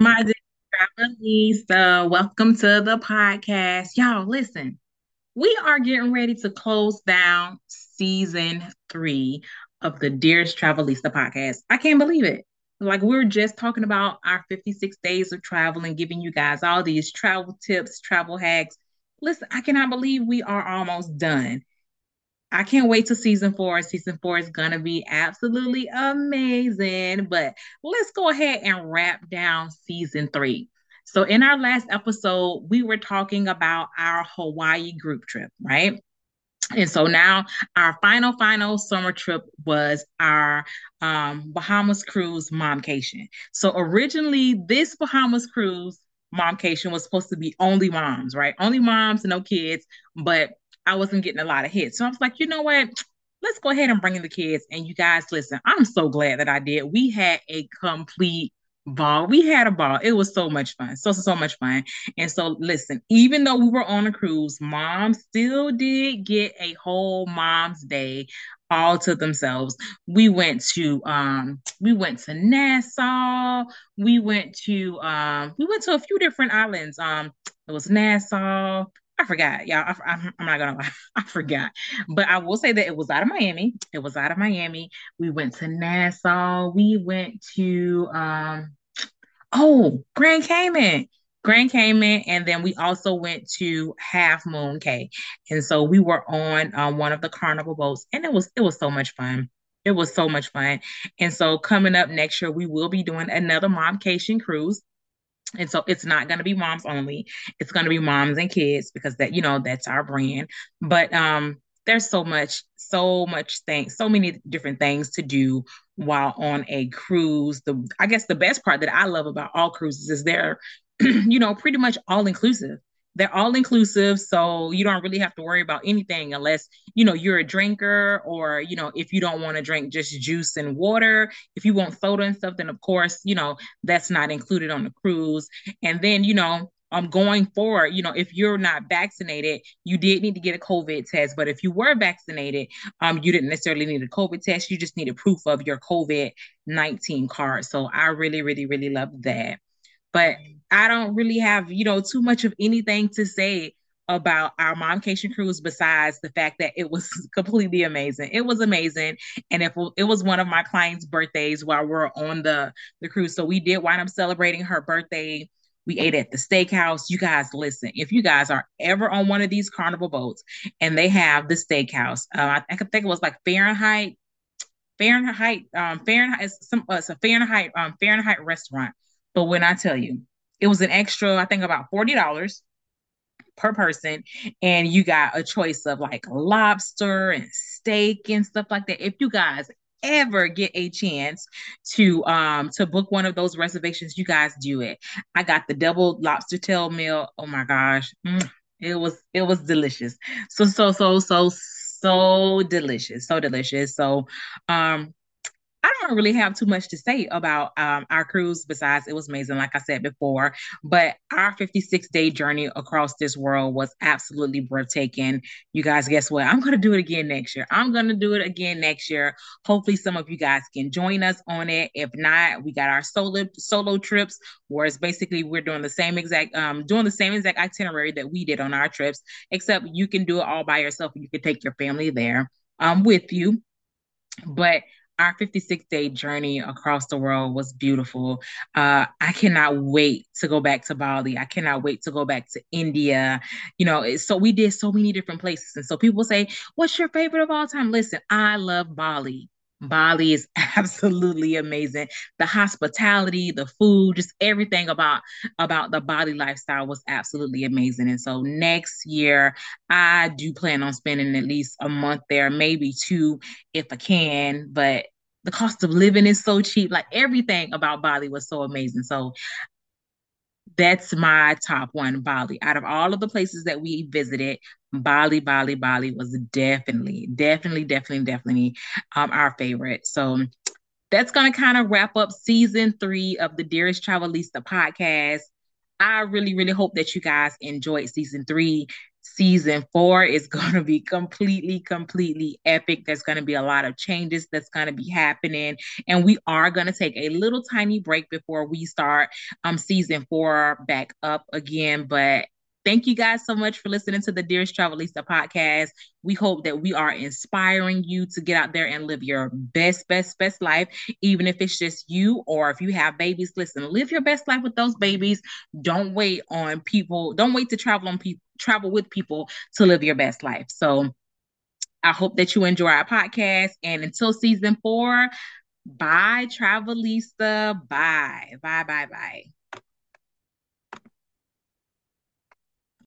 My dear Travelista, uh, welcome to the podcast. Y'all, listen, we are getting ready to close down season three of the Dearest Travelista podcast. I can't believe it. Like, we are just talking about our 56 days of travel and giving you guys all these travel tips, travel hacks. Listen, I cannot believe we are almost done. I can't wait to season four. Season four is to be absolutely amazing. But let's go ahead and wrap down season three. So, in our last episode, we were talking about our Hawaii group trip, right? And so now our final, final summer trip was our um, Bahamas cruise momcation. So originally, this Bahamas cruise momcation was supposed to be only moms, right? Only moms, no kids. But I wasn't getting a lot of hits. So I was like, you know what? Let's go ahead and bring in the kids. And you guys, listen, I'm so glad that I did. We had a complete ball. We had a ball. It was so much fun. So, so, so much fun. And so, listen, even though we were on a cruise, mom still did get a whole mom's day all to themselves. We went to um we went to Nassau. We went to um we went to a few different islands. Um it was Nassau, I forgot, y'all. I, am not gonna lie, I forgot. But I will say that it was out of Miami. It was out of Miami. We went to Nassau. We went to um, oh, Grand Cayman. Grand Cayman, and then we also went to Half Moon Cay, and so we were on um, one of the carnival boats, and it was it was so much fun. It was so much fun, and so coming up next year, we will be doing another momcation cruise. And so it's not going to be moms only. It's going to be moms and kids because that, you know, that's our brand. But um there's so much, so much things, so many different things to do while on a cruise. The I guess the best part that I love about all cruises is they're, you know, pretty much all inclusive they're all inclusive so you don't really have to worry about anything unless you know you're a drinker or you know if you don't want to drink just juice and water if you want soda and stuff then of course you know that's not included on the cruise. And then you know um going forward you know if you're not vaccinated you did need to get a covid test but if you were vaccinated um you didn't necessarily need a covid test you just needed proof of your covid-19 card. So i really really really love that. But I don't really have, you know, too much of anything to say about our momcation cruise besides the fact that it was completely amazing. It was amazing. And if it was one of my clients' birthdays while we're on the, the cruise. So we did wind up celebrating her birthday. We ate at the steakhouse. You guys, listen, if you guys are ever on one of these carnival boats and they have the steakhouse, uh, I, could think it was like Fahrenheit, Fahrenheit, um, Fahrenheit, some, uh, it's a Fahrenheit, um, Fahrenheit restaurant. But when I tell you, it was an extra, I think about $40 per person. And you got a choice of like lobster and steak and stuff like that. If you guys ever get a chance to um to book one of those reservations, you guys do it. I got the double lobster tail meal. Oh my gosh. Mm, it was it was delicious. So so so so so delicious. So delicious. So um don't really have too much to say about um, our cruise besides it was amazing, like I said before. But our 56 day journey across this world was absolutely breathtaking. You guys, guess what? I'm going to do it again next year. I'm going to do it again next year. Hopefully, some of you guys can join us on it. If not, we got our solo solo trips, where it's basically we're doing the same exact um doing the same exact itinerary that we did on our trips, except you can do it all by yourself. You can take your family there um with you. But our 56 day journey across the world was beautiful. Uh, I cannot wait to go back to Bali. I cannot wait to go back to India. You know, so we did so many different places. And so people say, What's your favorite of all time? Listen, I love Bali. Bali is absolutely amazing. The hospitality, the food, just everything about about the Bali lifestyle was absolutely amazing. And so next year, I do plan on spending at least a month there, maybe two if I can. But the cost of living is so cheap. Like everything about Bali was so amazing. So that's my top one, Bali. Out of all of the places that we visited, Bali, Bali, Bali was definitely, definitely, definitely, definitely um, our favorite. So that's going to kind of wrap up season three of the Dearest Travelista podcast. I really, really hope that you guys enjoyed season three. Season four is going to be completely, completely epic. There's going to be a lot of changes that's going to be happening. And we are going to take a little tiny break before we start um season four back up again. But Thank you guys so much for listening to the Dearest Travelista podcast. We hope that we are inspiring you to get out there and live your best, best, best life, even if it's just you or if you have babies. Listen, live your best life with those babies. Don't wait on people. Don't wait to travel on people, travel with people to live your best life. So I hope that you enjoy our podcast. And until season four, bye, Travelista. Bye, bye, bye, bye.